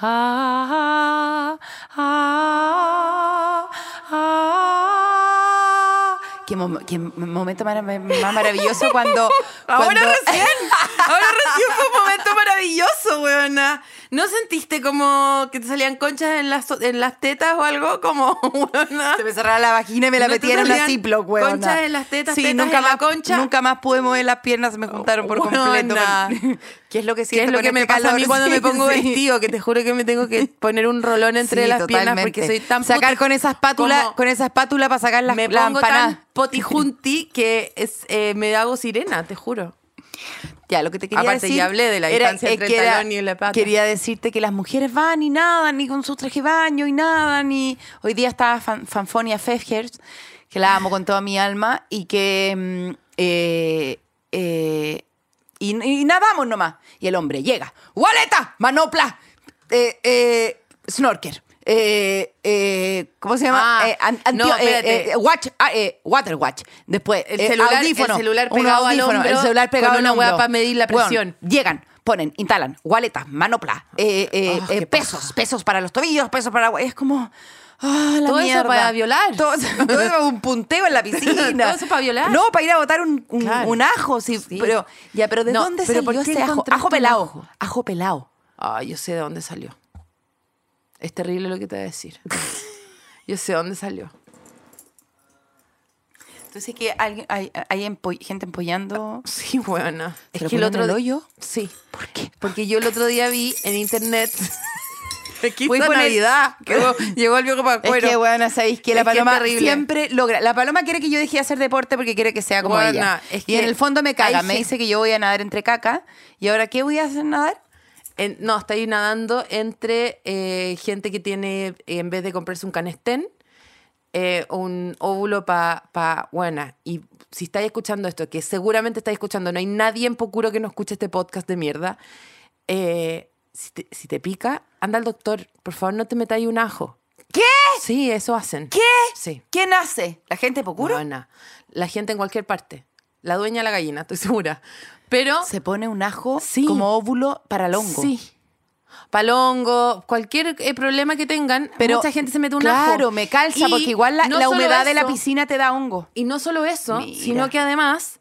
Ah, ah, ah. Qué, mom- qué momento más maravilloso cuando... <laughs> Ahora cuando- recién, ahora recién fue un momento maravilloso, weona. ¿No sentiste como que te salían conchas en las, en las tetas o algo? Como, <laughs> weona. Se me cerraba la vagina y me la ¿No metía en una Ziploc, weona. conchas en las tetas, Sí, tetas nunca en la más, concha? Nunca más pude mover las piernas, se me juntaron por completo. Weona. <laughs> <laughs> ¿Qué es lo que ¿Qué es siento lo que me este pasa a mí calor? cuando Sí, me pongo sí. vestido? Que te juro que me tengo que poner un rolón entre las piernas porque soy tan Sacar con esa espátula, con esa espátula para sacar las me la pongo tan potijunti que es, eh, me hago sirena, te juro. Ya, lo que te quería Aparte, decir. ya hablé de la era- distancia es entre el talón y la pata. Quería decirte que las mujeres van y nada, ni con su traje de baño y nada, ni. Hoy día estaba Fan- Fanfonia Fefgers, que la amo con toda mi alma, y que. mm, eh, eh, y, y nadamos nomás. Y el hombre llega. ¡Waleta! ¡Manopla! Eh, eh, snorker. Eh, eh, ¿cómo se llama? Ah, Eh, an- no, antio- eh, eh, watch, ah, eh, water watch. Después, El celular- audífono, el celular un pegado al audífono, hombro el celular pegado con al una hueá pa' medir la presión. llegan, ponen, instalan, gualetas, manopla, qué pesos, paja. pesos para los tobillos, pesos para la... Es como... La Todo eso mierda. para violar. Todo, <laughs> todo eso un punteo en la <laughs> piscina. Todo eso para violar. No, para ir a botar un, un, Claro. un ajo. Sí, Sí. Pero, ya, pero ¿de No, dónde pero salió ¿por qué ese ajo? Ajo un pelado. ajo? Ajo pelado. Ah, yo sé de dónde salió. Es terrible lo que te voy a decir. <laughs> Yo sé dónde salió. Entonces que alguien, hay, hay empo- gente empollando. <laughs> Sí, buena. ¿Se Es que el otro el hoyo? Sí. ¿Por qué? Porque yo el otro día vi en internet. <laughs> Está poner- Navidad. Llegó, llegó el viejo para Es que, bueno, sabéis que la Es que paloma terrible. siempre logra. La paloma quiere que yo deje de hacer deporte porque quiere que sea como Buena, ella. es y en que el fondo me caga. Me dice que yo voy a nadar entre caca. ¿Y ahora qué voy a hacer nadar? En- no, está ahí nadando entre eh, gente que tiene, eh, en vez de comprarse un canestén, eh, un óvulo para, pa, buena. Y si estáis escuchando esto, que seguramente estáis escuchando, no hay nadie en Pocuro que no escuche este podcast de mierda, eh, si, te, si te pica, anda al doctor. Por favor, no te metáis un ajo. ¿Qué? Sí, eso hacen. ¿Qué? Sí. ¿Quién hace? ¿La gente pocuro? Buena. La gente en cualquier parte. La dueña de la gallina, estoy segura. Pero... Se pone un ajo Sí. como óvulo para el hongo. Sí. Palongo, cualquier eh, problema que tengan, Pero mucha gente se mete un ajo. Claro, me calza Y porque igual la, no la humedad de la piscina te da hongo. Y no solo eso, Mira. sino que además,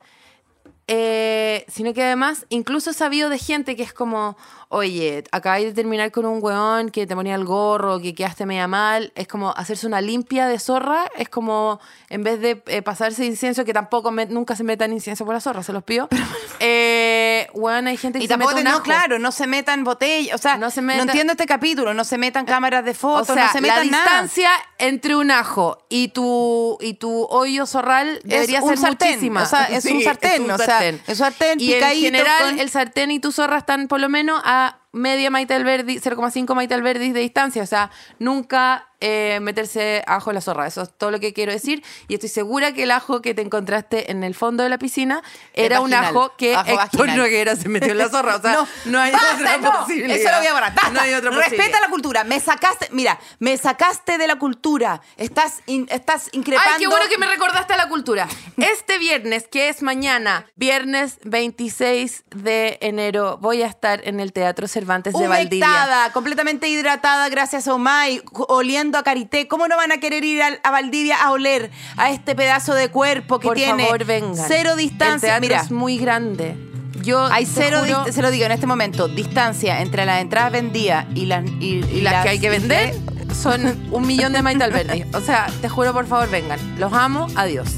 eh, sino que además, incluso he sabido de gente que es como, oye, acabáis de terminar con un weón que te ponía el gorro, que quedaste media mal, es como hacerse una limpia de zorra, es como, en vez de eh, pasarse incienso, que tampoco me- nunca se metan incienso por la zorra, se los pido. eh, weón, hay gente que Y se tampoco, mete te- un no, ajo. claro, no se metan botellas. O sea, No entiendo este capítulo. No se metan cámaras de O fotos, sea, no se la metan nada. distancia entre un ajo y tu, y tu hoyo zorral debería ser sartén, muchísima. o sea, es un sartén, o sea, es un sartén y en general, con- el sartén y tu zorra están por lo menos a media maite al verdi, 0,5 maite al verdi de distancia. O sea, nunca eh, meterse ajo en la zorra. Eso es todo lo que quiero decir. Y estoy segura que el ajo que te encontraste en el fondo de la piscina era un ajo que ajo Héctor. Noguera se metió en la zorra. O sea, <laughs> no, hay basta, otra no, posibilidad. Eso lo voy a borrar. Basta. No hay otra Respeta la cultura. Me sacaste, mira, me sacaste de la cultura. Estás, in- estás increpando. Ay, qué bueno que me recordaste a la cultura. <laughs> Este viernes, que es mañana, viernes 26 de enero, voy a estar en el Teatro Cervantes de Valdivia. Humectada, completamente hidratada gracias a Omay, oliendo a Carité. ¿Cómo no van a querer ir a, Valdivia a oler a este pedazo de cuerpo que Por tiene favor, vengan. cero distancia? Mira, es muy grande. Yo hay cero, juro- se lo digo en este momento, distancia entre las entradas vendidas y las, y, y las que hay que vender son un millón de Maite Alberdi. O sea, te juro, por favor, vengan. Los amo. Adiós.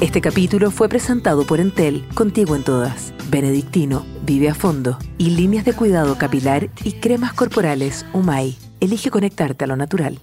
Este capítulo fue presentado por Entel, contigo en todas. Benedictino, vive a fondo. Y líneas de cuidado capilar y cremas corporales, Humay. Elige conectarte a lo natural.